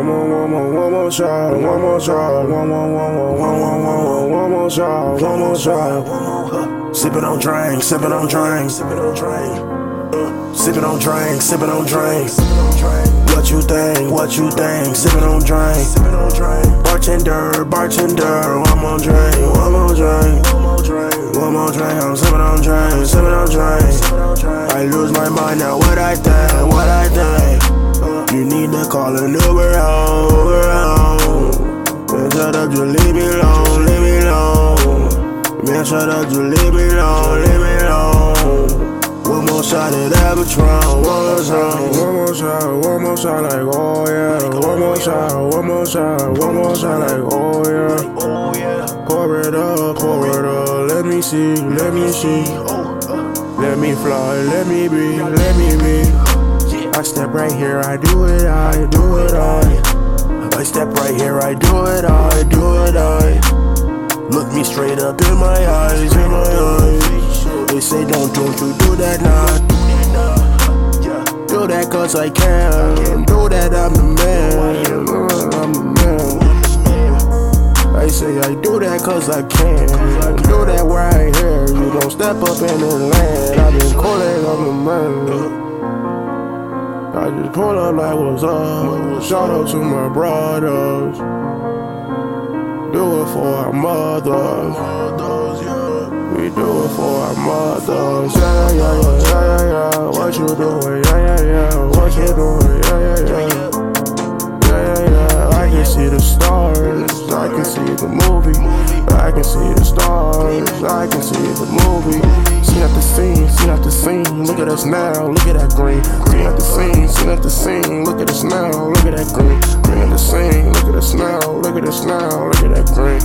one more, one more, one more shot, one more shot, one more, one more, one more, one more, one more shot, one more shot, one more. Sipping on drink, sipping on drink, sipping on drink, sipping on drink, sipping on drink, sipping on drink. What you think? What you think? Sipping on drink, sipping on drink. Bartender, bartender, one more drink, one more drink, one more drink, one more drink. I'm sipping on drink, sipping on drink. I lose my mind now. What I think? What I think? You need to call an Uber home, Uber home. Man, shut up, just leave me alone, leave me alone. Man, shut up, just leave me alone, leave me alone. One more shot of that Patron, one more shot, one more shot, one more shot, like oh yeah. One more shot, one more shot, one more shot, like oh yeah. Pour it up, pour it up, let me see, let me see. Let me fly, let me be, let me be. I step right here, I do it, I do it, I. I step right here, I do it, I do it, I. Look me straight up in my eyes, in my eyes. They say don't, don't you do that now. Do that cause I can. Do that, I'm the man. I'm the man. I say I do that cause I can. Do that right here. You don't step up in the land. I've been calling, I'm the man. I just pull up like what's up. Shout out to my brothers. Do it for our mothers. We do it for our mothers. Yeah, yeah, yeah, yeah, yeah, yeah. What you doing? Yeah, yeah, yeah. What you doing? Yeah, yeah, yeah. Yeah, see the stars. I can see the movie. I can see the stars. I can see the movie. See at the scene, see the scene. Look at us now. Look at that green. See at the scene, see the scene. Look at us now. Look at that green. Bring at the scene. Look at us now. Look at us now. Look at that green.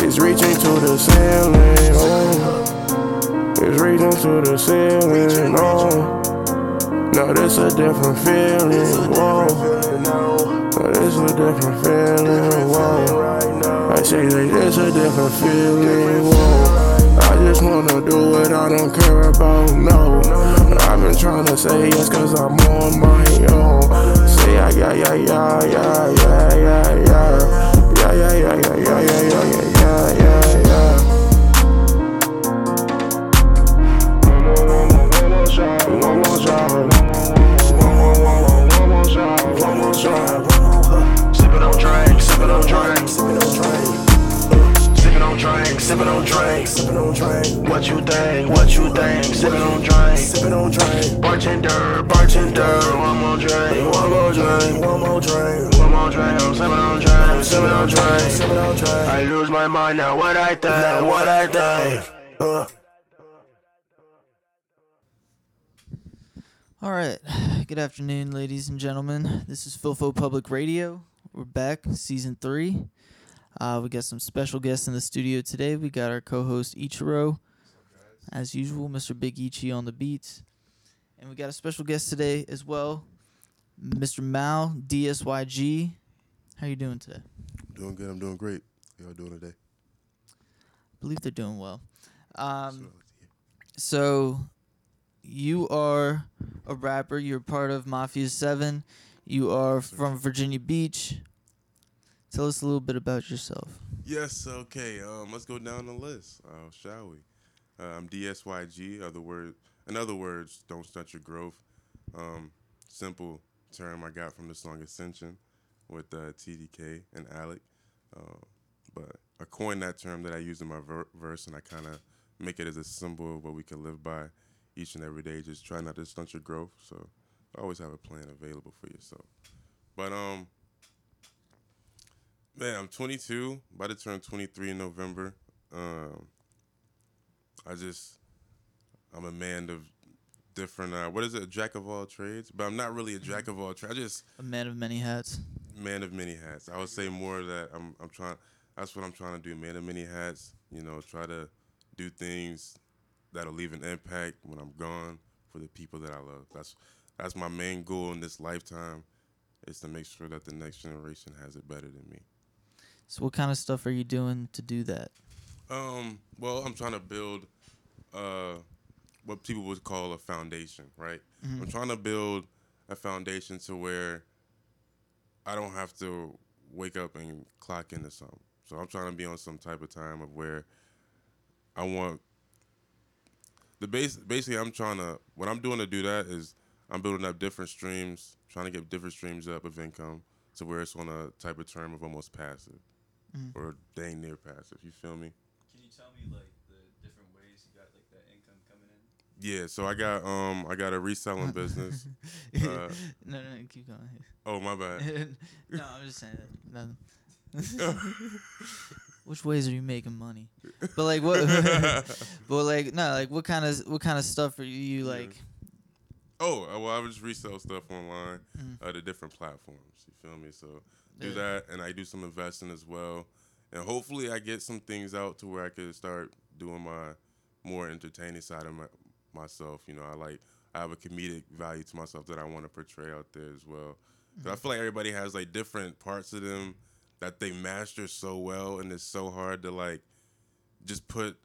It's reaching to the ceiling. Oh. It's reaching to the ceiling. Oh. Now this a different feeling. Whoa. Now this a different feeling. Whoa. I say like this a different feeling. Whoa. I just wanna do it. I don't care about no. I've been trying to say yes cause I'm on my own. Say yeah yeah yeah yeah yeah yeah. Yeah yeah yeah yeah yeah yeah yeah yeah yeah sipping on drink. What you think? What you think? Sipping on drink, sipping on drink. Bartender, bartender, one more drink, one more drink, one more drink, one more drink. I'm sipping on drink, sipping on drink, sipping on drink. I lose my mind now. What I think? What I think? Uh. All right. Good afternoon, ladies and gentlemen. This is Filfo Public Radio. We're back, season three. Uh, we got some special guests in the studio today. We got our co-host Ichiro, as usual, Mr. Big Ichi on the beats, and we got a special guest today as well, Mr. Mal DSYG. How are you doing today? Doing good. I'm doing great. How y'all doing today? I believe they're doing well. Um, So, So, you are a rapper. You're part of Mafia Seven. You are from Virginia Beach. Tell us a little bit about yourself. yes. Okay. Um, let's go down the list. Uh, shall we? Uh, I'm DSYG. Other word. In other words, don't stunt your growth. Um, simple term I got from the song Ascension with uh, TDK and Alec. Uh, but I coined that term that I use in my ver- verse, and I kind of make it as a symbol of what we can live by each and every day. Just try not to stunt your growth. So always have a plan available for yourself. But um, man, I'm 22. About to turn 23 in November. Um, I just I'm a man of different. Uh, what is it? A jack of all trades. But I'm not really a jack of all trades. I just A man of many hats. man of many hats. I would say more that I'm I'm trying. That's what I'm trying to do. Man of many hats. You know, try to do things that'll leave an impact when I'm gone for the people that I love. That's that's my main goal in this lifetime, is to make sure that the next generation has it better than me. So, what kind of stuff are you doing to do that? Um, well, I'm trying to build uh, what people would call a foundation, right? I'm trying to build a foundation to where I don't have to wake up and clock into something. So I'm trying to be on some type of time of where I want the base. Basically, I'm trying to. What I'm doing to do that is I'm building up different streams, trying to get different streams up of income to where it's on a type of term of almost passive Mhm. or dang near passive. You feel me? Can you tell me like the different ways you got like that income coming in? Yeah. So I got um I got a reselling business. Uh, no, no, keep going. Oh my bad. no, I'm just saying that. Nothing. Which ways are you making money? But like what? but like no, like what kind of what kind of stuff are you, you Yeah. like? Oh, uh, well, I would just resell stuff online, Mm. uh, the different platforms. You feel me? So do Yeah. that, and I do some investing as well, and hopefully I get some things out to where I could start doing my more entertaining side of my, myself. You know, I like I have a comedic value to myself that I want to portray out there as well. So I mm-hmm. feel like everybody has like different parts of them that they master so well, and it's so hard to like just put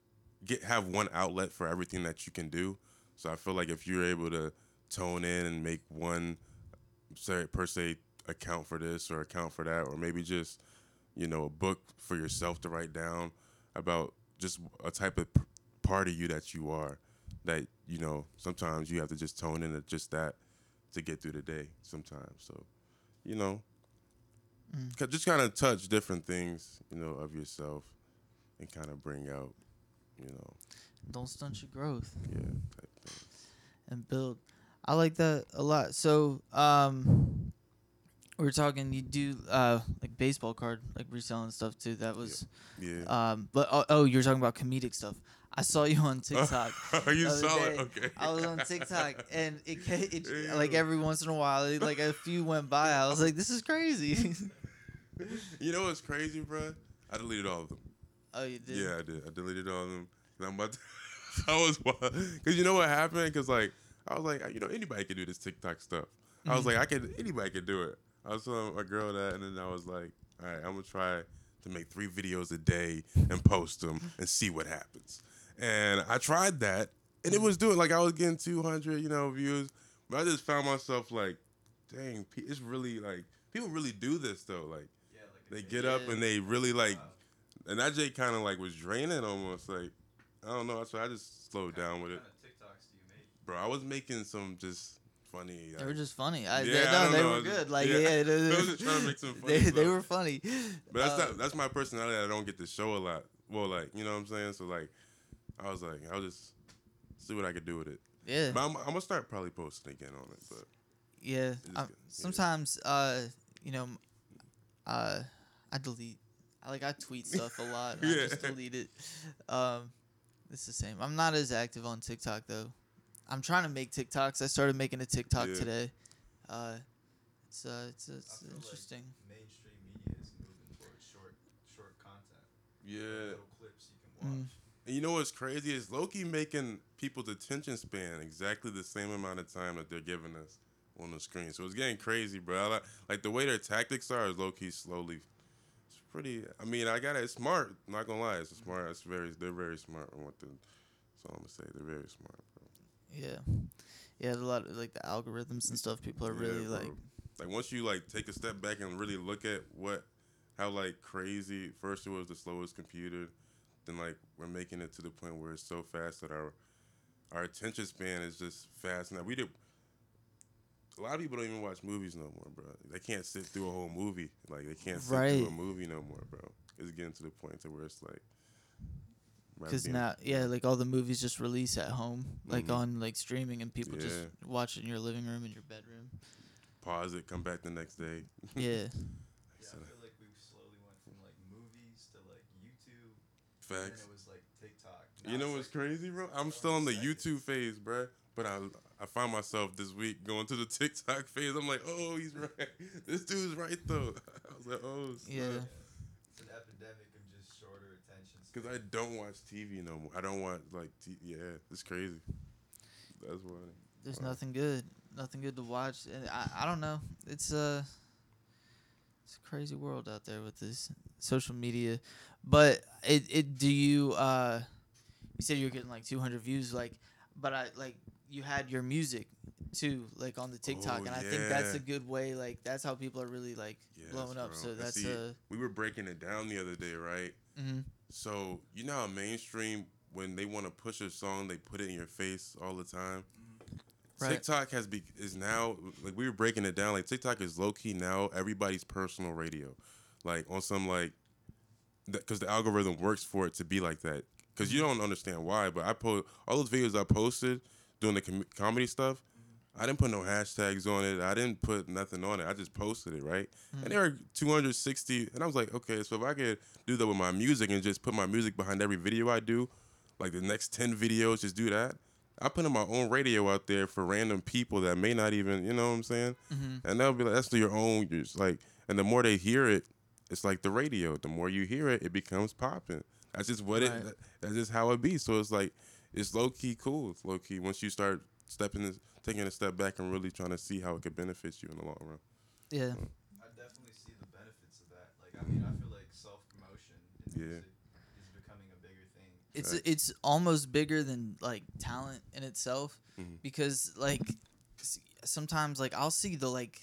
get have one outlet for everything that you can do. So I feel like if you're able to tone in and make one say per se account for this or account for that, or maybe just you know a book for yourself to write down about just a type of p- part of you that you are. That you know sometimes you have to just tone in just that to get through the day. Sometimes, so you know, Mm. just kind of touch different things you know of yourself and kind of bring out you know Don't stunt your growth yeah and build. I like that a lot. So, um, we were talking. You do uh like baseball card like reselling stuff too. That was yeah. um. But oh, oh, you're talking about comedic stuff. I saw you on TikTok. Oh you saw it? Okay. I was on TikTok and it, ca- it like every once in a while, it, like a few went by. I was like, this is crazy. You know what's crazy, bro? I deleted all of them. oh, you did. Yeah, I did. I deleted all of them. 'Cause I'm about to, I was because you know what happened? Because like I was like, you know, anybody can do this TikTok stuff. I was Mhm. like, I could, anybody could do it. I was telling a girl that, and then I was like, all right, I'm gonna try to make three videos a day and post them and see what happens. And I tried that, and it was doing like I was getting 200, you know, views. But I just found myself like, dang, it's really like people really do this though. Like Yeah, like they get up and they really like, Wow. and that Jay kind of like was draining almost. Like I don't know. So I just slowed down with it, What kind of TikToks do you make? bro. I was making some just funny. They uh, were just funny. I, Yeah, they, no, they know, were I was just- good. Like yeah. yeah, they, was trying to make some funny they, they were funny. But that's Uh, not, that's my personality. I don't get to show a lot. Well, like you know what I'm saying. So like, I was like, I'll just see what I could do with it. yeah, But I'm, I'm gonna start probably posting again on it. But yeah. Um, get- yeah. sometimes, uh, you know, uh, I delete. I like I tweet stuff a lot. and I just delete it. Um, it's the same. I'm not as active on TikTok though. I'm trying to make TikToks. I started making a TikTok Yeah. today. Uh, it's uh, it's, I it's feel like interesting. mainstream media is moving towards short, short content. yeah. Little clips you can Mm. watch. And you know what's crazy is low key making people's attention span exactly the same amount of time that they're giving us on the screen. So it's getting crazy, bro. I like, like the way their tactics are is low key slowly. It's pretty. I mean, I got it. It's smart. Not gonna lie, it's smart. It's very. They're very smart on what the. That's all I'm gonna say. They're very smart, bro. Yeah, yeah. A lot of like the algorithms and stuff. People are really bro. like. like once you like take a step back and really look at what how like crazy first it was the slowest computer then like we're making it to the point where it's so fast that our our attention span is just fast now we did a lot of people don't even watch movies no more bro they can't sit through a whole movie like they can't sit through a movie no more bro it's getting to the point to where it's like Because now, yeah, like all the movies just release at home, like Mhm. on like streaming, and people just watch it in your living room, in your bedroom. pause it come back the next day Yeah, Yeah, I feel like we slowly went from like movies to like YouTube. And facts then it was like TikTok. You know it's what's like- crazy, bro? I'm still on the seconds. YouTube phase, bro. But I I find myself this week going to the TikTok phase. I'm like, oh, he's right. This dude's right though. I was like, oh, yeah. It's an epidemic of just shorter Because I don't watch TV no more. I don't watch like t- yeah, it's crazy. That's why. There's Wow. nothing good, nothing good to watch, and I, I don't know. It's a, it's a crazy world out there with this social media. But it, it do you uh, you said you're getting like 200 views, like, but I like you had your music too, like on the TikTok, Oh, and I think that's a good way. Like that's how people are really like Yes, blowing up. bro. So that's see, a we were breaking it down the other day, right? hmm So you know how mainstream when they want to push a song, they put it in your face all the time. Right. TikTok has be is now like we were breaking it down. Like TikTok is low key now everybody's personal radio, like on some like because the algorithm works for it to be like that. Because you mm-hmm. don't understand why, but I post all those videos I posted doing the com- comedy stuff. I didn't put no hashtags on it. I didn't put nothing on it. I just posted it, right? And there are 260, and I was like, okay, so if I could do that with my music and just put my music behind every video I do, like the next 10 videos, just do that. I put in my own radio out there for random people that may not even, you know what I'm saying? Mm-hmm. And they'll be like, that's your own. Just like, and the more they hear it, it's like the radio. The more you hear it, it becomes popping. That's just what Right. it. That's just how it be. So it's like, it's low key cool. It's low key once you start stepping, this, taking a step back and really trying to see how it could benefit you in the long run. yeah. I definitely see the benefits of that. Like, I mean, I feel like self promotion in Yeah. is becoming a bigger thing. It's Facts. it's almost bigger than like talent in itself Mhm. because like sometimes like I'll see the like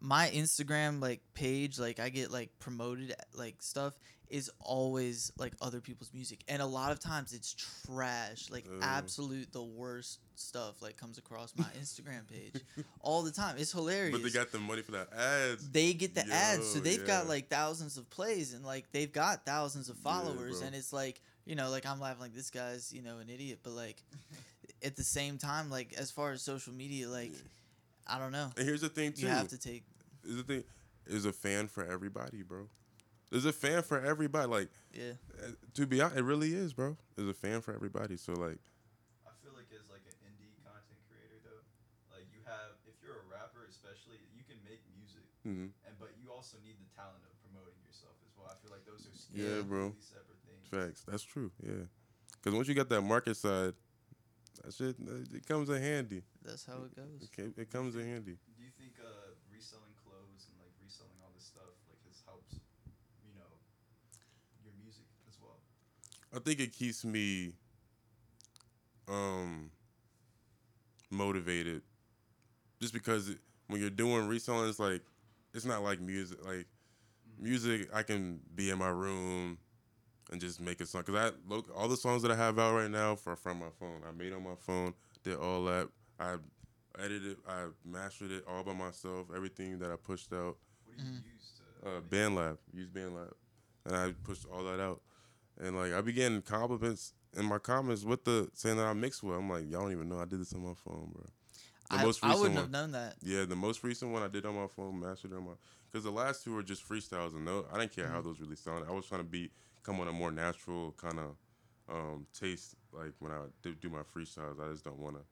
my Instagram like page like I get like promoted like stuff is always like other people's music and a lot of times it's trash like Ugh. absolute the worst stuff like comes across my Instagram page all the time it's hilarious But they got the money for that ads. they get the ads so they've got like thousands of plays and like they've got thousands of followers bro. and it's like you know like i'm laughing like this guy's you know an idiot but like at the same time like as far as social media like Yeah. i don't know And here's the thing too. you have to take Is the thing is a fan for everybody, bro. There's a fan for everybody. Like yeah uh, to be honest, it really is, bro. There's a fan for everybody. So like, I feel like as like an indie content creator though, like you have if you're a rapper especially, you can make music mhm. and but you also need the talent of promoting yourself as well. I feel like those are Yeah, bro. completely separate things. facts. That's true. Yeah. Because once you got that market side, that shit it comes in handy. that's how it goes It, it comes in handy. Do you think uh, reselling clothes and like reselling all this stuff like has helped, you know, your music as well? I think it keeps me um motivated just because it, when you're doing reselling it's like it's not like music like music I can be in my room and just make a song. Cuz I look all the songs that I have out right now are from my phone. I made on my phone did all that. I edited I mastered it all by myself everything that I pushed out. What do you Mhm. use to? uh, make- BandLab, use BandLab, and I pushed all that out, and like I began compliments in my comments with the saying that I mixed with. I'm like, y'all don't even know I did this on my phone, bro. The I, most I recent wouldn't one, have known that yeah, the most recent one I did on my phone, mastered on my, because the last two were just freestyles, and no, I didn't care how Mhm. those really sounded. I was trying to be come on a more natural kind of um, taste, like when I did do my freestyles. I just don't want to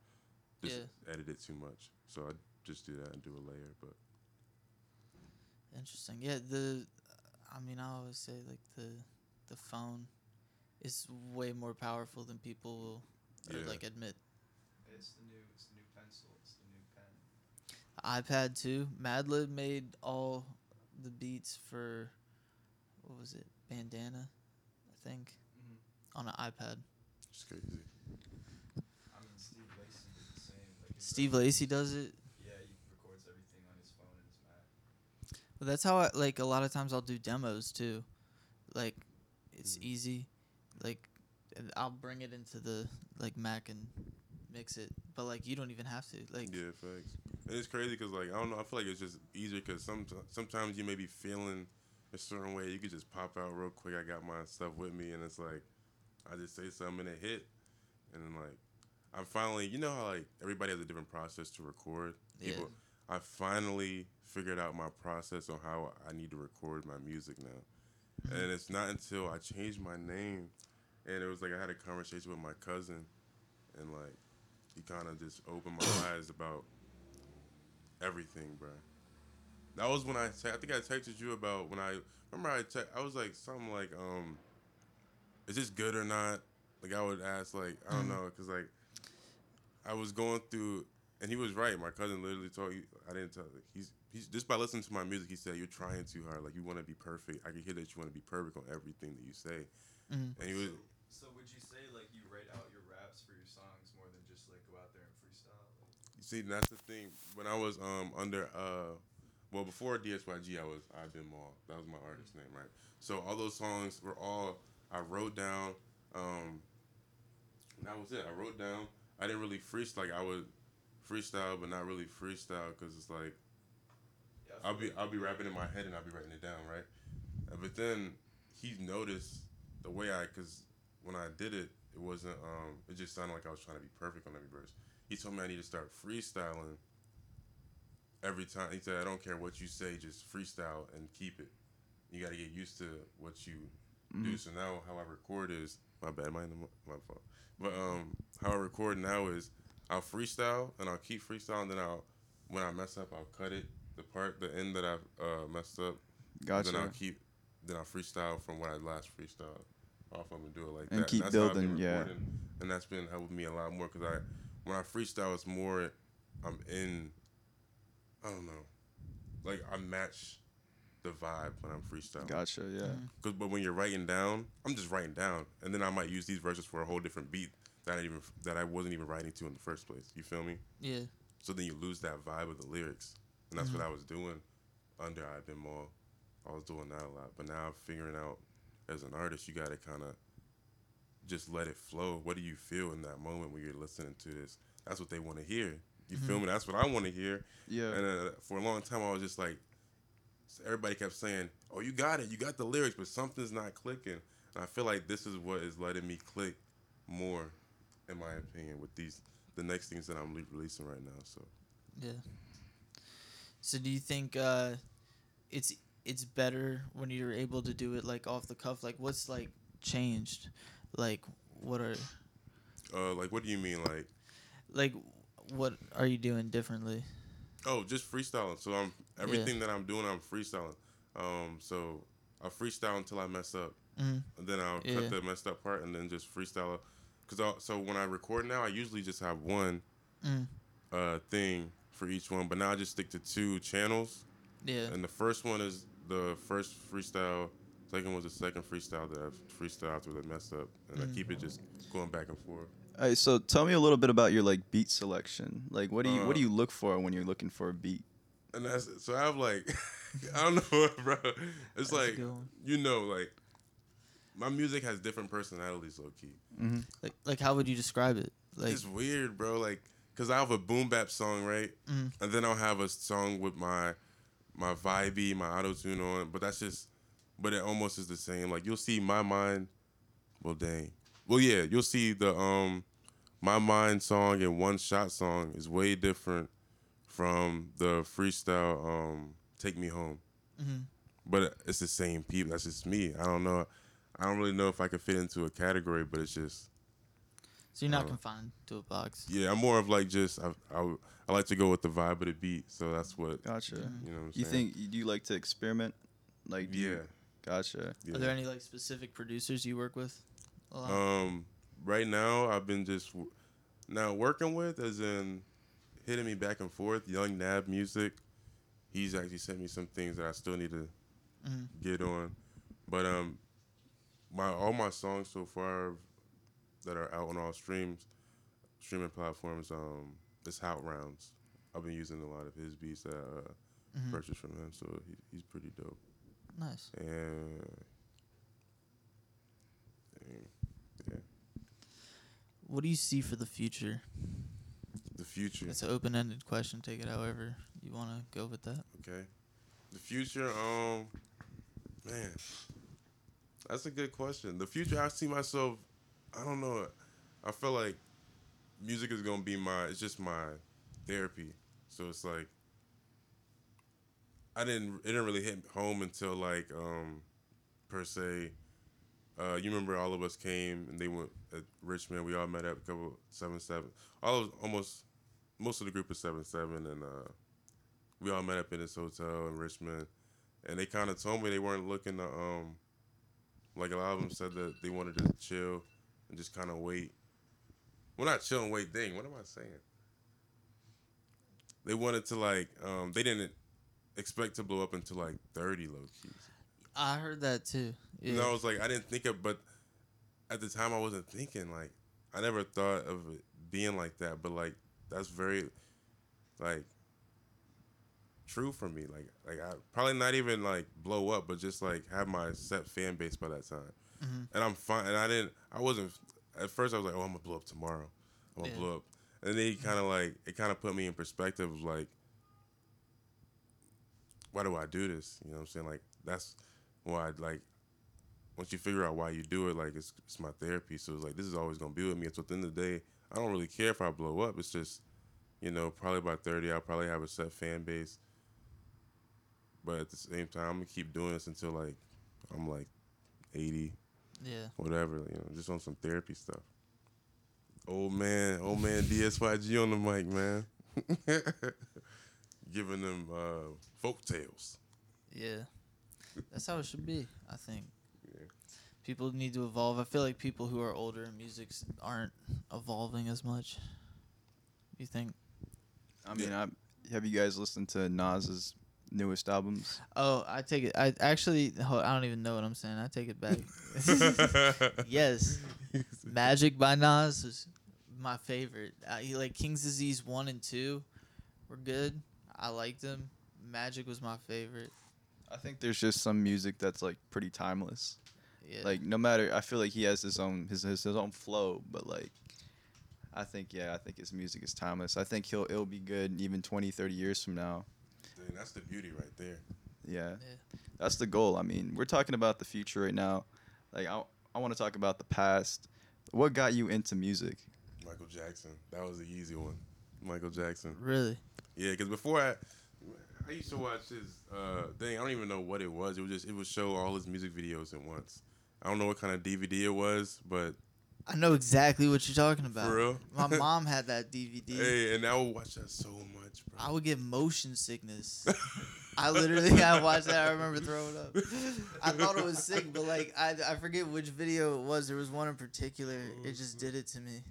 just edit it too much, so I just do that and do a layer, but. interesting yeah the i mean i always say like the the phone is way more powerful than people will or, Yeah. like admit It's the new. It's the new pencil. It's the new pen. iPad too. Madlib made all the beats for what was it? Bandana, I think, Mm-hmm. on an iPad. It's crazy. I mean, Steve Lacy did the same. Like Steve own- Lacy does it. Yeah, he records everything on his phone and his Mac. But that's how I like a lot of times I'll do demos too. Like it's Mm. easy. Like I'll bring it into the like Mac and mix it. But like you don't even have to. Like Yeah, facts. And it's crazy because like I don't know. I feel like it's just easier because some sometimes you may be feeling a certain way. You could just pop out real quick. I got my stuff with me, and it's like I just say something and it hit, and then like I finally, you know how like everybody has a different process to record. Yeah. People, I finally figured out my process on how I need to record my music now, and it's not until I changed my name, and it was like I had a conversation with my cousin, and like he kind of just opened my eyes about everything, bro. That was when I te- I think I texted you about when I remember I te- I was like something like um, is this good or not? Like I would ask like I don't Mhm. know because like I was going through and he was right. My cousin literally told you I didn't tell he's he's just by listening to my music he said you're trying too hard like you want to be perfect. I can hear that you want to be perfect on everything that you say. Mhm. And he was So, so would you say like you write out your raps for your songs more than just like go out there and freestyle? Like? You See, that's the thing. When I was um under uh, well before DSYG, I was I've been Mall. That was my artist name, right? So all those songs were all I wrote down. Um, and that was it. I wrote down. I didn't really freestyle. Like I would freestyle, but not really freestyle because it's like I I'll be I'll be rapping in my head and I'll be writing it down, right? But then he noticed the way I, cause when I did it, it wasn't. Um, it just sounded like I was trying to be perfect on every verse. He told me I need to start freestyling every time. He said I don't care what you say, just freestyle and keep it. You got to get used to what you do. So now how I record is my bad, my my fault. But um, how I record now is I'll freestyle and I'll keep freestyling. Then I'll when I mess up, I'll cut it. The part, the end that I uh, messed up, Gotcha. then I'll keep, then I'll freestyle from what I last freestyled off of and do it like And that. keep that's how building, yeah. recording, And that's been helping me a lot more because I, when I freestyle, it's more, I'm in, I don't know, like I match the vibe when I'm freestyling. Gotcha. Yeah. Cause, but when you're writing down, I'm just writing down, and then I might use these verses for a whole different beat that I even that I wasn't even writing to in the first place. You feel me? Yeah. So then you lose that vibe of the lyrics, and that's what I was doing under I've been more. I was doing that a lot, but now I'm figuring out as an artist, you gotta kind of just let it flow. What do you feel in that moment when you're listening to this? That's what they want to hear. You feel me? That's what I want to hear. Yeah. And uh, for a long time, I was just like, everybody kept saying, "Oh, you got it, you got the lyrics," but something's not clicking. And I feel like this is what is letting me click more, in my opinion, with these the next things that I'm releasing right now. So Yeah. So do you think uh, it's it's better when you're able to do it like off the cuff? Like what's like changed? Like what are Uh, like, what do you mean? Like, like what are you doing differently? oh, just freestyling. So I'm everything that I'm doing, I'm freestyling. Um, so I freestyle until I mess up, Mhm. and then I'll Yeah. cut the messed up part, and then just freestyle. Cause so when I record now, I usually just have one Mm. uh thing for each one, but now I just stick to two channels. Yeah. And the first one is the first freestyle. Second was the second freestyle that I've freestyled after that messed up, and I keep it just going back and forth. All right. So tell me a little bit about your like beat selection. Like, what do you what do Uh, you look for when you're looking for a beat? And that's so I have like I don't know, bro. It's That's like you know, like my music has different personalities, low key. Like like how would you describe it? Like it's weird, bro. Like, cause I have a boom bap song, right? Mhm. And then I'll have a song with my my vibey, my auto tune on. But that's just, but it almost is the same. Like you'll see my mind. Well, dang. Well, yeah, you'll see the um my mind song and one shot song is way different from the freestyle um take me home. Mhm. But it's the same people. That's just me. I don't know. I don't really know if I could fit into a category, but it's just so you're not uh, confined to a box. yeah, I'm more of like just I, I I like to go with the vibe of the beat, so that's what Gotcha. you know. What I'm You saying? think do you like to experiment? Like, do you- Yeah. Gotcha. yeah. Are there any like specific producers you work with? A lot? Um, right now I've been just w- now working with, as in hitting me back and forth. Young Nab Music, he's actually sent me some things that I still need to Mhm. get on, but um, my all my songs so far that are out on all streams, streaming platforms, um, it's Hout Rounds. I've been using a lot of his beats that I uh, Mhm. purchased from him, so he, he's pretty dope. Nice. And yeah, What do you see for the future? the future. It's an open-ended question. Take it however you want to go with that. Okay. The future, um, man, that's a good question. The future, I see myself. I don't know. I feel like music is gonna be my. It's just my therapy. So it's like I didn't. It didn't really hit home until like um, per se. Uh, you remember all of us came and they went at Richmond. We all met up a couple seven seven. All of almost most of the group was seven seven and uh we all met up in this hotel in Richmond, and they kind of told me they weren't looking to um, like a lot of them said that they wanted to chill and just kind of wait. Well, not chill and wait. Dang, what am I saying? They wanted to like um, they didn't expect to blow up until like thirty low keys. I heard that too. Yeah. And I was like, I didn't think of, but at the time I wasn't thinking like I never thought of it being like that. But like that's very like true for me. Like like I probably not even like blow up, but just like have my set fan base by that time. Mhm. And I'm fine. And I didn't. I wasn't. At first, I was like, oh, I'm gonna blow up tomorrow. I'm gonna Yeah. blow up. And then he kind of like it kind of put me in perspective of like, why do I do this? You know what I'm saying? Like that's why I'd like. Once you figure out why you do it, like it's it's my therapy. So it's like this is always gonna be with me. So at the end of the day, I don't really care if I blow up. It's just, you know, probably by 30, I'll probably have a set fan base. But at the same time, I'm gonna keep doing this until like I'm like 80, Yeah. whatever, you know, just on some therapy stuff. Old man, old man DSYG on the mic, man. Giving them uh, folk tales. Yeah. That's how it should be, I think. Yeah. People need to evolve. I feel like people who are older in music aren't evolving as much. You think? I mean, I, have you guys listened to Nas's newest albums? Oh, I take it. I actually, I don't even know what I'm saying. I take it back. yes, Magic by Nas is my favorite. He like King's Disease one and two were good. I liked them. Magic was my favorite. I think there's just some music that's like pretty timeless. Yeah. Like no matter, I feel like he has his own his his, his own flow, but like. I think yeah, I think his music is timeless. I think he'll it'll be good even 20, 30 years from now. Dang, that's the beauty right there. Yeah. Yeah. That's the goal. I mean, we're talking about the future right now. Like I I want to talk about the past. What got you into music? Michael Jackson. That was the easy one. Michael Jackson. really. Yeah, because before I, I used to watch his uh, thing. I don't even know what it was. It was just it would show all his music videos at once. I don't know what kind of DVD it was, but I know exactly what you're talking about. for real. My mom had that DVD. hey, and I would watch that so much, bro. I would get motion sickness. I literally, I watched that. I remember throwing up. I thought it was sick, but like, I, I forget which video it was. There was one in particular. It oh, just did it to me.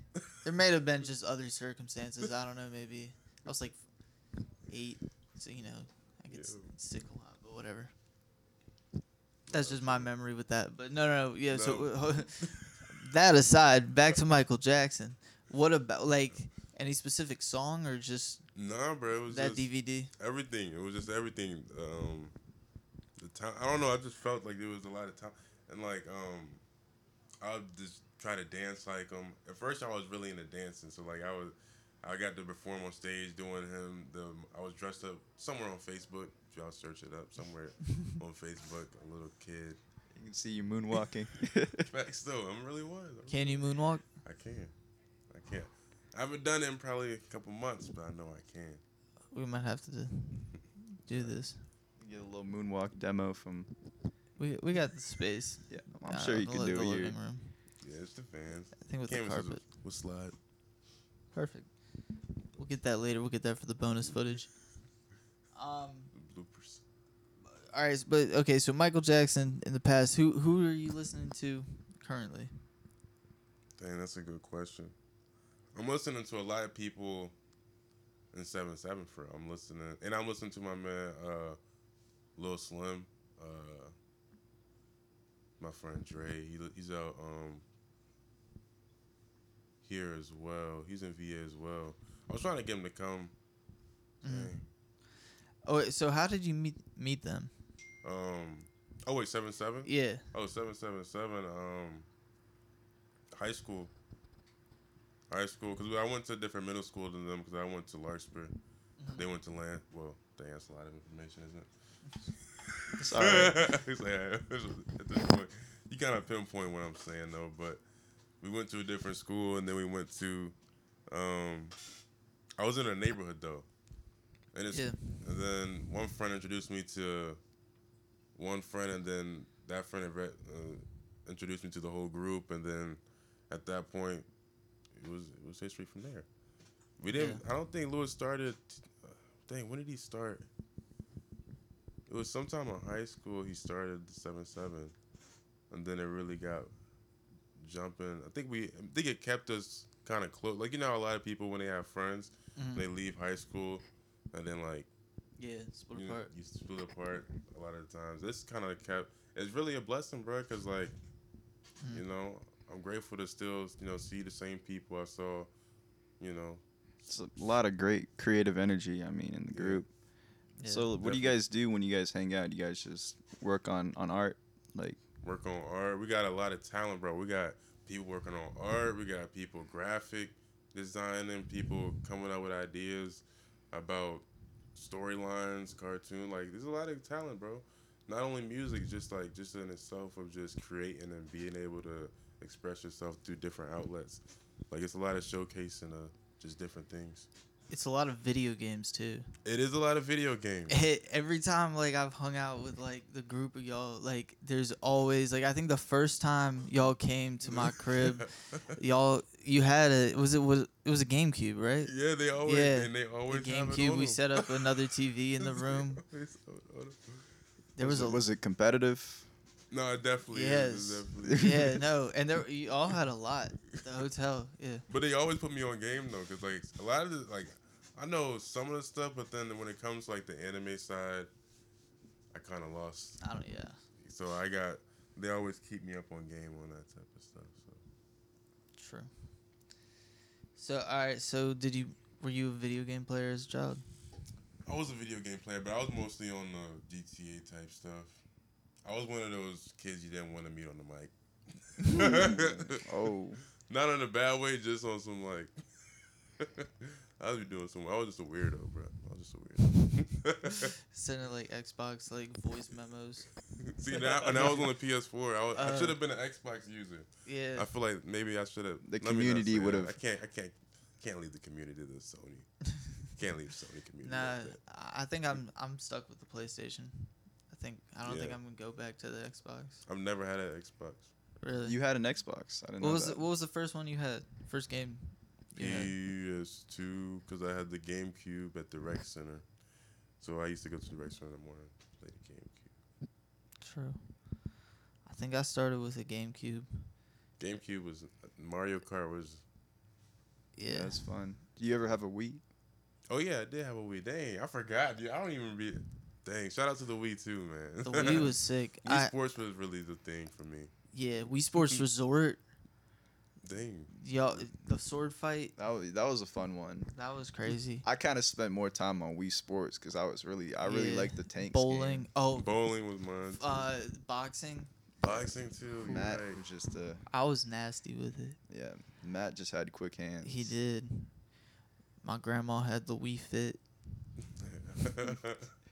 There may have been just other circumstances. I don't know. Maybe I was like eight, so you know, I get Yeah. sick a lot, but whatever. That's just my memory with that. But no, no, no yeah. So that aside, back to Michael Jackson. What about like any specific song or just Nah, bro. It was that DVD? everything. It was just everything. Um, the time. I don't know. I just felt like there was a lot of time, and like um, I would just try to dance like him. At first, I was really into dancing, so like I was, I got to perform on stage doing him. The I was dressed up somewhere on Facebook. If y'all search it up somewhere on Facebook, a little kid. You can see you moonwalking. Back still, I'm really was. I Can you moonwalk? I can. I can. I haven't done it in probably a couple months, but I know I can. We might have to do this. Get a little moonwalk demo from. We we got the space. Yeah, I'm uh, sure you the can li- do it. living You're- room. Yeah, it's the fans. I think with the carpet. will, will slide. Perfect. We'll get that later. We'll get that for the bonus footage. Um. All right, but okay. So Michael Jackson in the past. Who who are you listening to currently? Dang, that's a good question. I'm listening to a lot of people in seven seven for. I'm listening, and I'm listening to my man, uh, Lil Slim, uh, my friend Dre. He, he's out um here as well. He's in VA as well. I was trying to get him to come. Dang. Oh, wait, so how did you meet meet them? Um. Oh wait, seven seven. Yeah. Oh, 777, um, high school. High school, because I went to a different middle school than them, because I went to Larkspur. They went to Land. Well, dang, that's a lot of information, isn't it? Sorry. It's like, at this point, you kind of pinpoint what I'm saying, though. But we went to a different school, and then we went to, um, I was in a neighborhood, though. And, it's, Yeah. and then one friend introduced me to one friend, and then that friend uh, introduced me to the whole group, and then at that point, it was it was history from there. We didn't. I don't think Lewis started. Uh, dang, when did he start? It was sometime in high school. He started the seven seven, and then it really got jumping. I think we. I think it kept us kind of close. Like you know, a lot of people when they have friends, Mhm. they leave high school, and then like Yeah. Split you, know, apart. you split apart a lot of the times. This kind of kept. It's really a blessing, bro. Cause like, Mhm. you know, I'm grateful to still, you know, see the same people I saw, you know, It's a lot of great creative energy. I mean, in the Yeah. group. Yeah. So, what do you guys do when you guys hang out? You guys just work on on art, like work on art. We got a lot of talent, bro. We got people working on art. We got people graphic designing, people coming up with ideas about storylines, cartoon. Like there's a lot of talent, bro. Not only music, just like just in itself of just creating and being able to express yourself through different outlets. Like it's a lot of showcasing of just different things. It's a lot of video games too. It is a lot of video games. Every time like I've hung out with like the group of y'all, like there's always like I think the first time y'all came to my crib, y'all you had a was it was it was a GameCube, right? yeah, they always Yeah, and they always have it GameCube. We set up another TV in the room. Always have it on them. There was it, a was it competitive? No, it definitely. Yes. It definitely is. yeah no, and there you all had a lot. at The hotel, yeah. But they always put me on game though, cause like a lot of the like, I know some of the stuff, but then when it comes to, like the anime side, I kind of lost. I don't yeah. So I got they always keep me up on game on that type of stuff. So True. So all right, so did you were you a video game player as a child? I was a video game player, but I was mostly on the GTA type stuff. I was one of those kids you didn't want to meet on the mic. Oh, Not in a bad way, just on some like. I was doing some. I was just a weirdo, bro. I was just a weirdo. Sending like Xbox like voice memos. See now, and I was on the PS4. I, was, I Uh, should have been an Xbox user. Yeah. I feel like maybe I should have. The let me community would've- I can't. I can't. Can't leave the community to Sony. Can't leave Sony community. Nah, like. I think I'm I'm stuck with the PlayStation. I think I don't think I'm gonna go back to the Xbox. I've never had an Xbox. Really? you had an Xbox. I didn't what know was that. the, what was the first one you had? First game. You had? PS2, because I had the GameCube at the Rec Center. So I used to go to the Rec Center in the morning, play the GameCube. True. I think I started with a GameCube. GameCube was Mario Kart was. Yeah. That's fun. Do you ever have a Wii? Oh yeah, I did have a Wii. Dang, I forgot. Dude, I don't even be. Dang, shout out to the Wii too, man. the Wii was sick. Wii I, Sports was really the thing for me. yeah, Wii Sports Resort. Dang. Y'all, the sword fight. That was that was a fun one. That was crazy. I kind of spent more time on Wii Sports because I was really I really Yeah. liked the tanks. Bowling. Oh, Bowling was mine. too. uh, boxing. Boxing too. Matt right. was just uh I was nasty with it. yeah. Matt just had quick hands. He did. My grandma had the Wii Fit.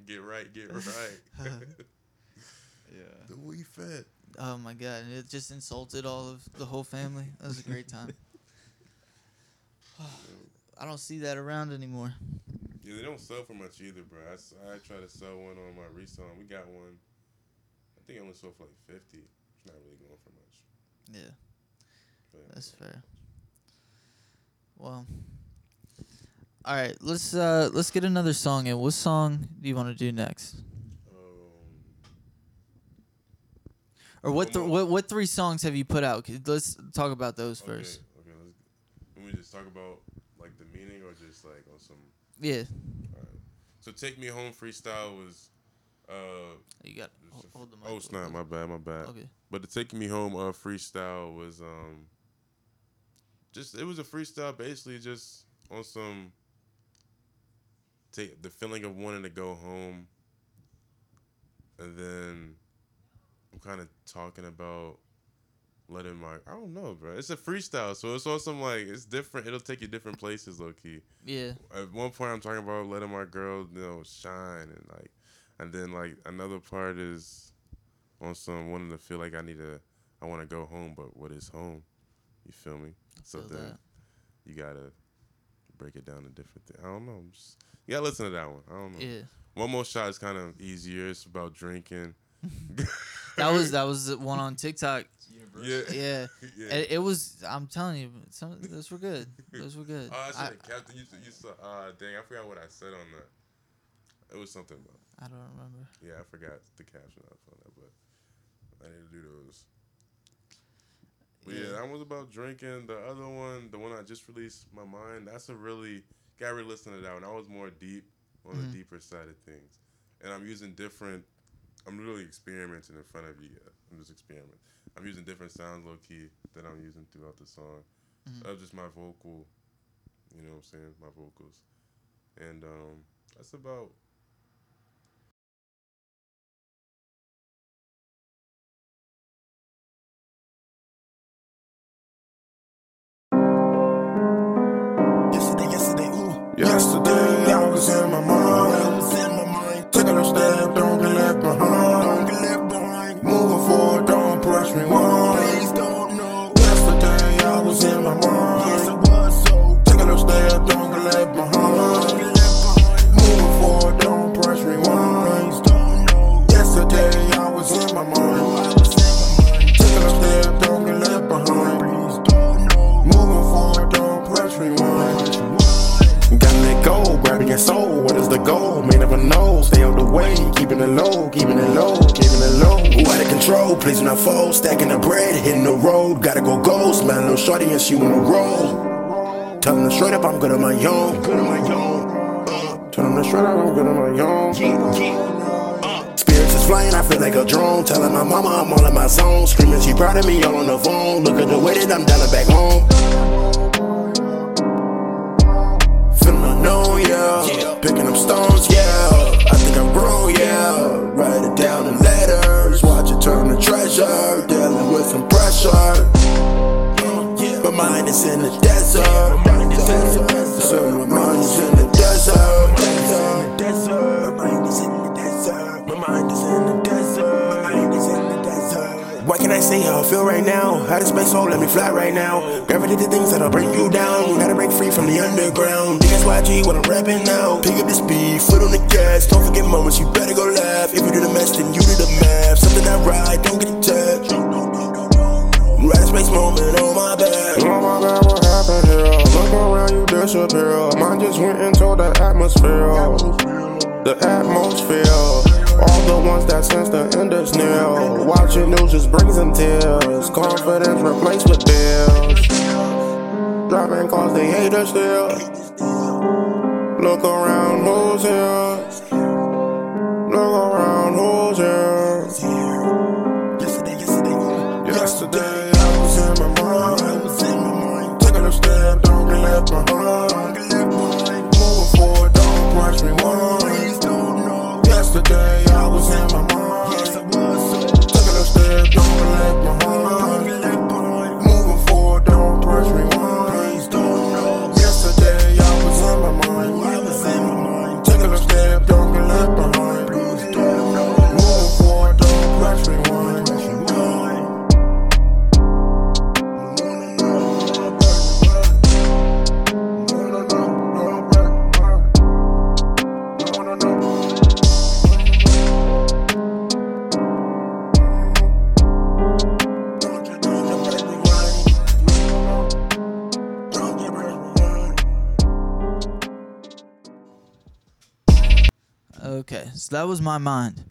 get right, get right. Yeah. the Wii Fit. Oh my god, and it just insulted all of the whole family. That was a great time. I don't see that around anymore. Yeah, they don't sell for much either, bro. I try to sell one on my resale. and We got one. I think I only sold for like fifty. It's not really going for much. Yeah, But, that's fair. Well, all right, let's uh let's get another song in. What song do you want to do next? um, Or what th- what what three songs have you put out? Let's talk about those okay, first. Okay, let's. Can we just talk about like the meaning or just like on some? Yeah, Alright. So take me home freestyle was. Uh, you got hold, hold the mic. oh snap! My bad, my bad. Okay. But the taking me home uh, freestyle was um. Just it was a freestyle, basically just on some. Take the feeling of wanting to go home. And then, I'm kind of talking about letting my I don't know, bro. It's a freestyle, so it's on some like it's different. It'll take you different places, low key Yeah. at one point I'm talking about letting my girl, you know, shine and like and then like another part is on some wanting to feel like I need to I want to go home, but what is home? You feel me? So feel then that. you gotta break it down to different things. I don't know. I'm just, you gotta listen to that one. I don't know. Yeah. One more shot is kind of easier. It's about drinking. That was that was the one on TikTok. yeah. Yeah. yeah. It, it was. I'm telling you, some those were good. Those were good. Oh, I should I, have. You, you saw, uh, dang, I forgot what I said on that. It was something about. I don't remember. Yeah, I forgot the caption up on that, but I need to do those. But yeah. Yeah. that was about drinking. The other one, the one I just released, my mind. That's a really got to listen to that one. I was more deep on Mhm. the deeper side of things, and I'm using different. I'm really experimenting in front of you. Yeah. I'm just experimenting. I'm using different sounds, low key, that I'm using throughout the song. Mhm. Of just my vocal You know what I'm saying? My vocals, and um, that's about. That'll bring you down. Gotta break free from the underground. DSYG, what I'm rapping now. Pick up the speed, foot on the gas. Don't forget moments, you better go laugh. If you do the mess, then you do the math. Something I ride, don't get attached. Right space moment on my back. On my back, what happened here? Look around, you disappear. Mine just went into the atmosphere. The atmosphere. All the ones that sense the end is near. Watching news just brings them tears. Confidence replaced with bills. Driving cars, they hate us still. Look around, who's here? Look around, Okay, so that was my mind.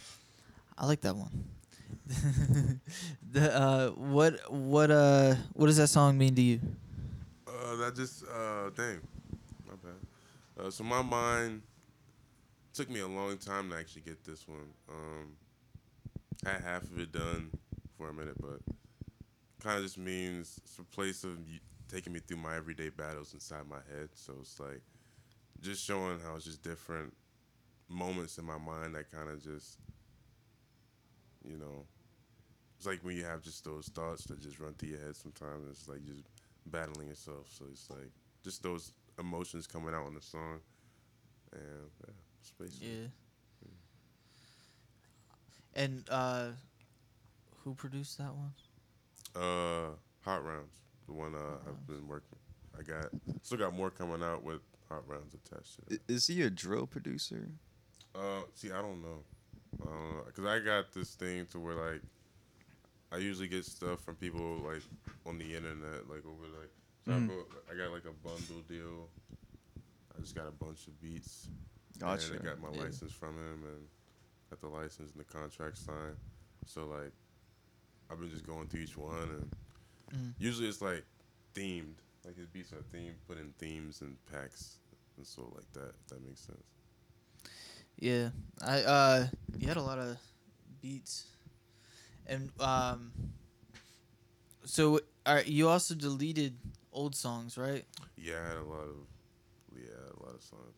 I like that one. the uh, what what uh what does that song mean to you? Uh, that just uh, dang, my bad. Uh, so my mind took me a long time to actually get this one. Um, had half of it done for a minute, but kind of just means it's a place of taking me through my everyday battles inside my head. So it's like just showing how it's just different moments in my mind that kind of just, you know, it's like when you have just those thoughts that just run through your head sometimes. It's like just battling yourself. So it's like just those emotions coming out on the song. And yeah, it's basically Yeah. And uh, who produced that one? Uh, Hot Rounds, the one uh, I've been working. I got still got more coming out with Hot Rounds attached to it. I- Is he a drill producer? Uh, see, I don't know, uh, cause I got this thing to where like I usually get stuff from people like on the internet, like over like so I, Mm. go, I got like a bundle deal. I just got a bunch of beats. Gotcha. And I got my Yeah. license from him and got the license and the contract signed. So like, I've been just going through each one and Mhm. usually it's like themed. Like his beats are themed, put in themes and packs and so like that. If that makes sense. Yeah, I uh, you had a lot of beats, and um, so are you also deleted old songs, right? Yeah, I had a lot of yeah, a lot of songs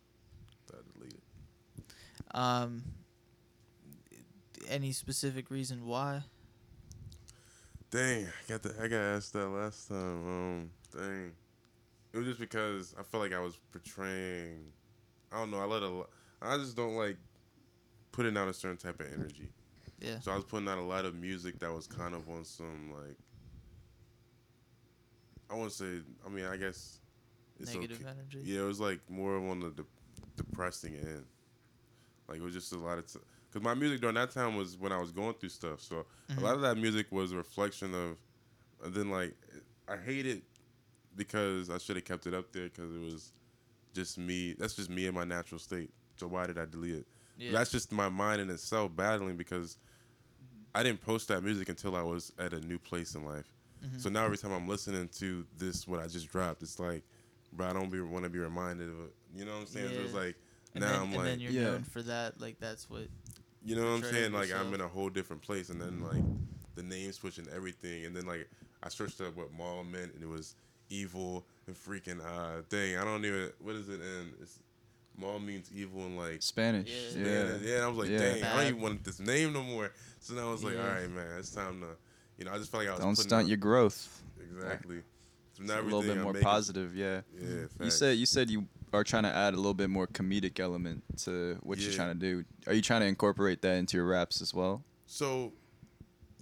that I deleted. Um, any specific reason why? Dang, I got the, I got asked that last time. Um, dang, it was just because I felt like I was portraying. I don't know. I let a. I just don't like putting out a certain type of energy. Yeah. So I was putting out a lot of music that was kind of on some like. I want to say. I mean, I guess. It's Negative okay. energy. Yeah, it was like more of on the de- depressing end. Like it was just a lot of, because my music during that time was when I was going through stuff. So Mm-hmm. a lot of that music was a reflection of, and then like I hate it because I should have kept it up there because it was just me. That's just me in my natural state. So why did I delete it? Yeah. That's just my mind in itself battling because I didn't post that music until I was at a new place in life. Mm-hmm. So now every time I'm listening to this, what I just dropped, it's like, bro, I don't be want to be reminded of it. You know what I'm saying? So it's like and now then, I'm and like, then you're Yeah. known for that. Like that's what. you know what I'm saying? Like I'm in a whole different place, and then like the name switch and everything, and then like I searched up what mall meant, and it was evil and freaking uh thing. I don't even what is it in? It's mall means evil and like Spanish. Yeah. Yeah. yeah, yeah. And I was like, Yeah. dang, I don't even want this name no more. So then I was like, Yeah. all right, man, it's time to, you know, I just felt like I was Don't stunt your growth. exactly. So A little bit I'm more making- positive, yeah. Yeah, You said you said you are trying to add a little bit more comedic element to what you're trying to do. Are you trying to incorporate that into your raps as well? So,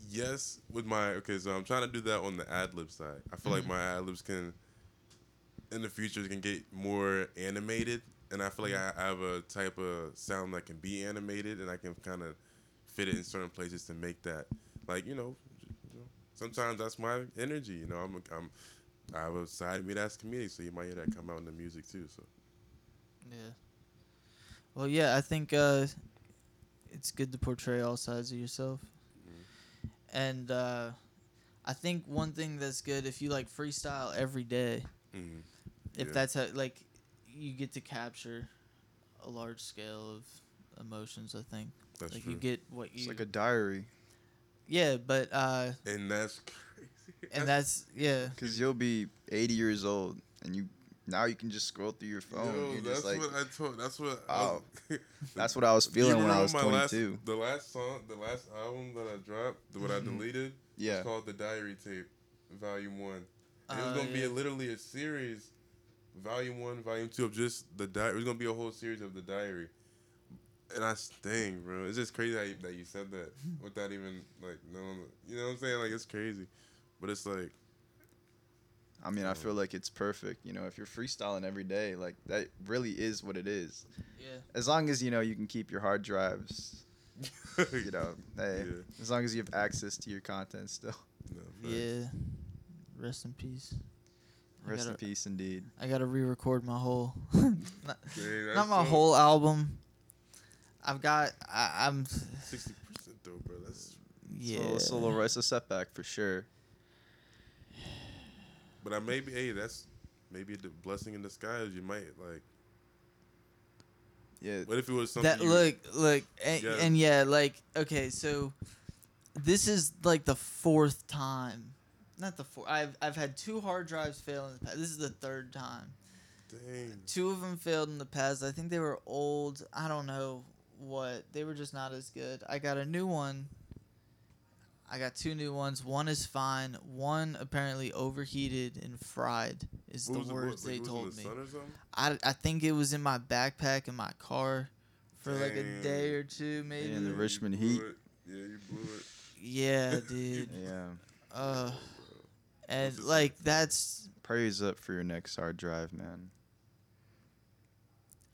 yes, with my okay, so I'm trying to do that on the ad lib side. I feel like mm-hmm. my ad libs can, in the future, can get more animated, and I feel like I, I have a type of sound that can be animated, and I can kind of fit it in certain places to make that, like you know, you know, sometimes that's my energy. You know, I'm I'm I have a side of me that's comedic, so you might hear that come out in the music too. So Yeah. Well, yeah, I think uh, it's good to portray all sides of yourself. And uh, I think one thing that's good if you like freestyle every day, mhm. if Yeah. that's how like you get to capture a large scale of emotions. I think that's like true, you get what you It's like a diary. yeah, but uh, and that's crazy. and that's yeah. Cause you'll be 80 years old and you now you can just scroll through your phone. Yo, You're that's just like, what I told. That's what. Oh. I was, that's what I was feeling when I was 22. Last, the last song, the last album that I dropped, the, what I deleted, Yeah. it's called the Diary Tape, Volume One. And it was Oh, gonna be yeah. a, literally a series, Volume One, Volume Two of just the diary. It was gonna be a whole series of the diary. And I dang, bro, it's just crazy how you, that you said that without even like knowing. You know what I'm saying? Like it's crazy, but it's like I mean, I feel like it's perfect. You know, if you're freestyling every day, like that really is what it is. Yeah. As long as you know you can keep your hard drives, you know, hey, Yeah. as long as you have access to your content still. no. Yeah. Rest in peace. I Rest in gotta- peace, indeed. I gotta re-record my whole, not, Dang, not my so- whole album. I've got. I, I'm. Sixty percent though, bro. That's Yeah. So it's a little, it's a setback for sure. But I maybe hey, that's maybe the blessing in disguise. You might like. Yeah. What if it was something? that look look and Yeah. yeah. and yeah like okay so this is like the fourth time not the four. I've, I've had two hard drives fail in the past this is the third time Dang. two of them failed in the past i think they were old i don't know what they were just not as good i got a new one i got two new ones one is fine one apparently overheated and fried is What the was it- words what- they like, it told the me sun or something? I, I think it was in my backpack in my car for like a day or two maybe. in the Yeah, Richmond heat. it. Yeah, you blew it. Yeah, dude. Yeah. Uh, and like that's Praise up for your next hard drive, man.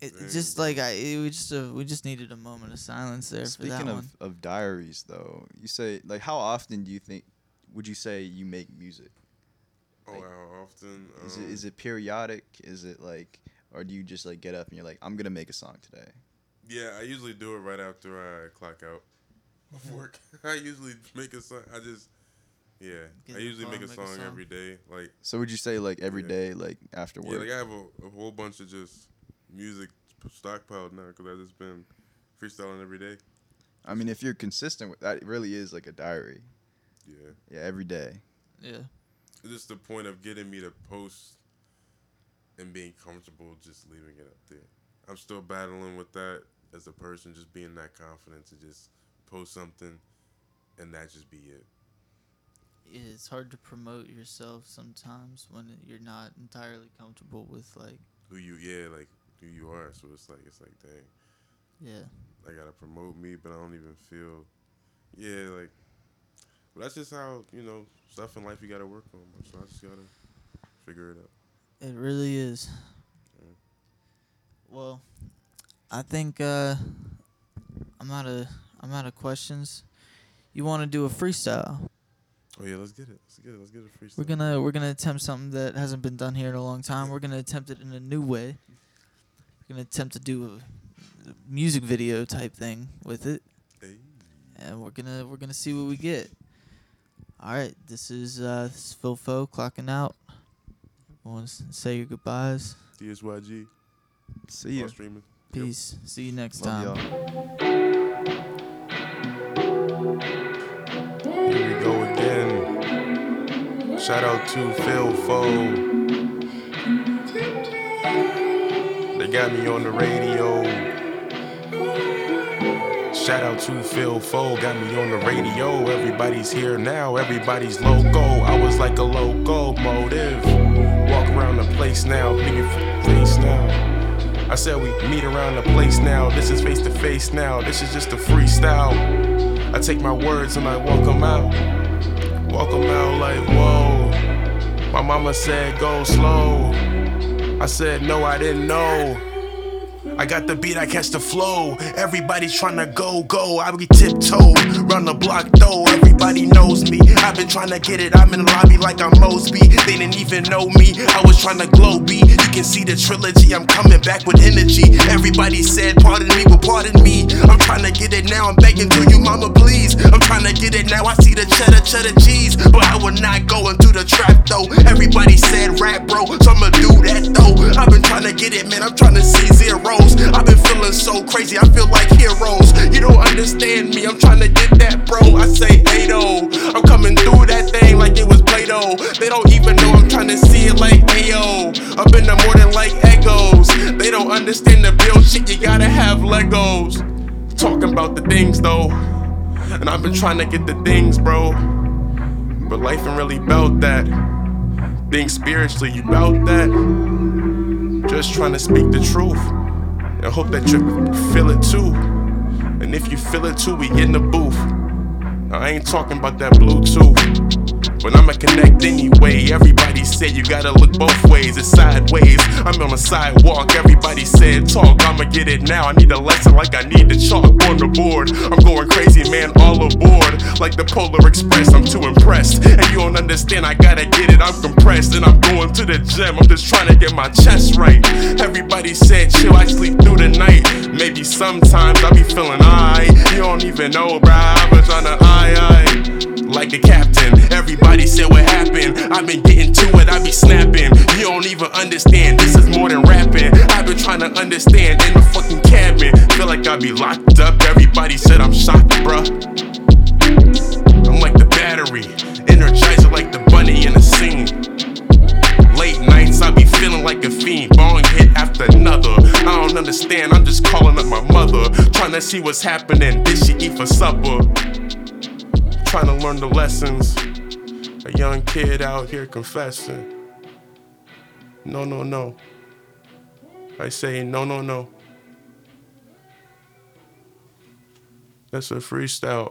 it. Dang, Just bro. like I, it, we just uh, we just needed a moment of silence there for Speaking that of, one. of diaries, though, you say like how often do you think would you say you make music? Oh, Like, how often? Is um, it is it periodic? Is it like, or do you just like get up and you're like, I'm gonna make a song today? Yeah, I usually do it right after I clock out of work. I usually make a song. I just, yeah, I usually make a and make a song song. every day. Like, So would you say like every Yeah. day, like after yeah, like I have a, a whole bunch of just music stockpiled now because I've just been freestyling every day. I mean, if you're consistent with that, it really is like a diary. Yeah, Yeah, every day. Yeah. it's just the point of getting me to post and being comfortable just leaving it up there. I'm still battling with that as a person, just being that confident to just post something and that just be it. It's hard to promote yourself sometimes when you're not entirely comfortable with like Who you, yeah, like who you are. So it's like, it's like, dang, yeah. I gotta promote me, but I don't even feel, yeah, like, but that's just how, you know, stuff in life you gotta work on. So I just gotta figure it out. It really is. Yeah. Well, I think uh, I'm out of I'm out of questions. You want to do a freestyle? Oh yeah, let's get it. Let's get it. Let's get it freestyle. We're gonna we're gonna attempt something that hasn't been done here in a long time. We're gonna attempt it in a new way. We're gonna attempt to do a music video type thing with it, Hey. and we're gonna we're gonna see what we get. All right, this is uh, this is Phil Fo clocking out. Want to say your goodbyes? DSYG. See ya. All streaming. Yep. Peace. See you next Love time. y'all. Shout out to Phil Foe. They got me on the radio. Shout out to Phil Foe, got me on the radio. Everybody's here now, everybody's loco. I was like a locomotive. Walk around the place now, nigga face now. I said we meet around the place now. This is face to face now. This is just a freestyle. I take my words and I walk them out. Walk them out like, whoa. My mama said, go slow. I said, no, I didn't know. I got the beat, I catch the flow. Everybody's trying to go, go. I be tiptoe, run the block though. Everybody knows me. I've been trying to get it. I'm in the lobby like I'm Mosby. They didn't even know me. I was trying to glow B. You can see the trilogy. I'm coming back with energy. Everybody said, pardon me, well, pardon me. I'm trying to get it now. I'm begging to you, mama, please. I'm trying to get it now. I see the cheddar, cheddar cheese. But I will not go into the trap though. Everybody said rap, bro. So I'ma do that though. I've been trying to get it, man. I'm trying to see zeros. I've been feeling so crazy. I feel like heroes. You don't understand me. I'm trying to get that, bro. I say, hey, I'm coming through that thing like it was Play Doh. They don't even know I'm trying to see it like, ayo. Up in the morning like echoes. They don't understand the build shit. You gotta have Legos. Talking about the things, though. And I've been trying to get the things, bro. But life ain't really about that. Think spiritually, you about that. Just trying to speak the truth. And hope that you feel it too. And if you feel it too, we in the booth. I ain't talking about that Bluetooth. But I'ma connect anyway. Everybody said you gotta look both ways, it's sideways. I'm on the sidewalk, everybody said talk. I'ma get it now. I need a lesson like I need the chalk on the board. I'm going crazy, man, all aboard. Like the Polar Express, I'm too impressed. And you don't understand, I gotta get it, I'm compressed. And I'm going to the gym, I'm just trying to get my chest right. Everybody said chill, I sleep through the night. Maybe sometimes I be feeling high. You don't even know, bruh. Been trying to eye eye like a captain. Everybody said what happened. I've been getting to it, I be snapping. You don't even understand, this is more than rapping. I've been trying to understand in the fucking cabin. Feel like I be locked up. Everybody said I'm shocked, bruh. I'm like the battery, energizer like the bunny in a scene. Late nights, I be feeling like a fiend. Bong hit after another. I don't understand, I'm just calling up my mother. Trying to see what's happening. Did she eat for supper? Trying to learn the lessons. A young kid out here confessing. No, no, no. I say no, no, no. That's a freestyle.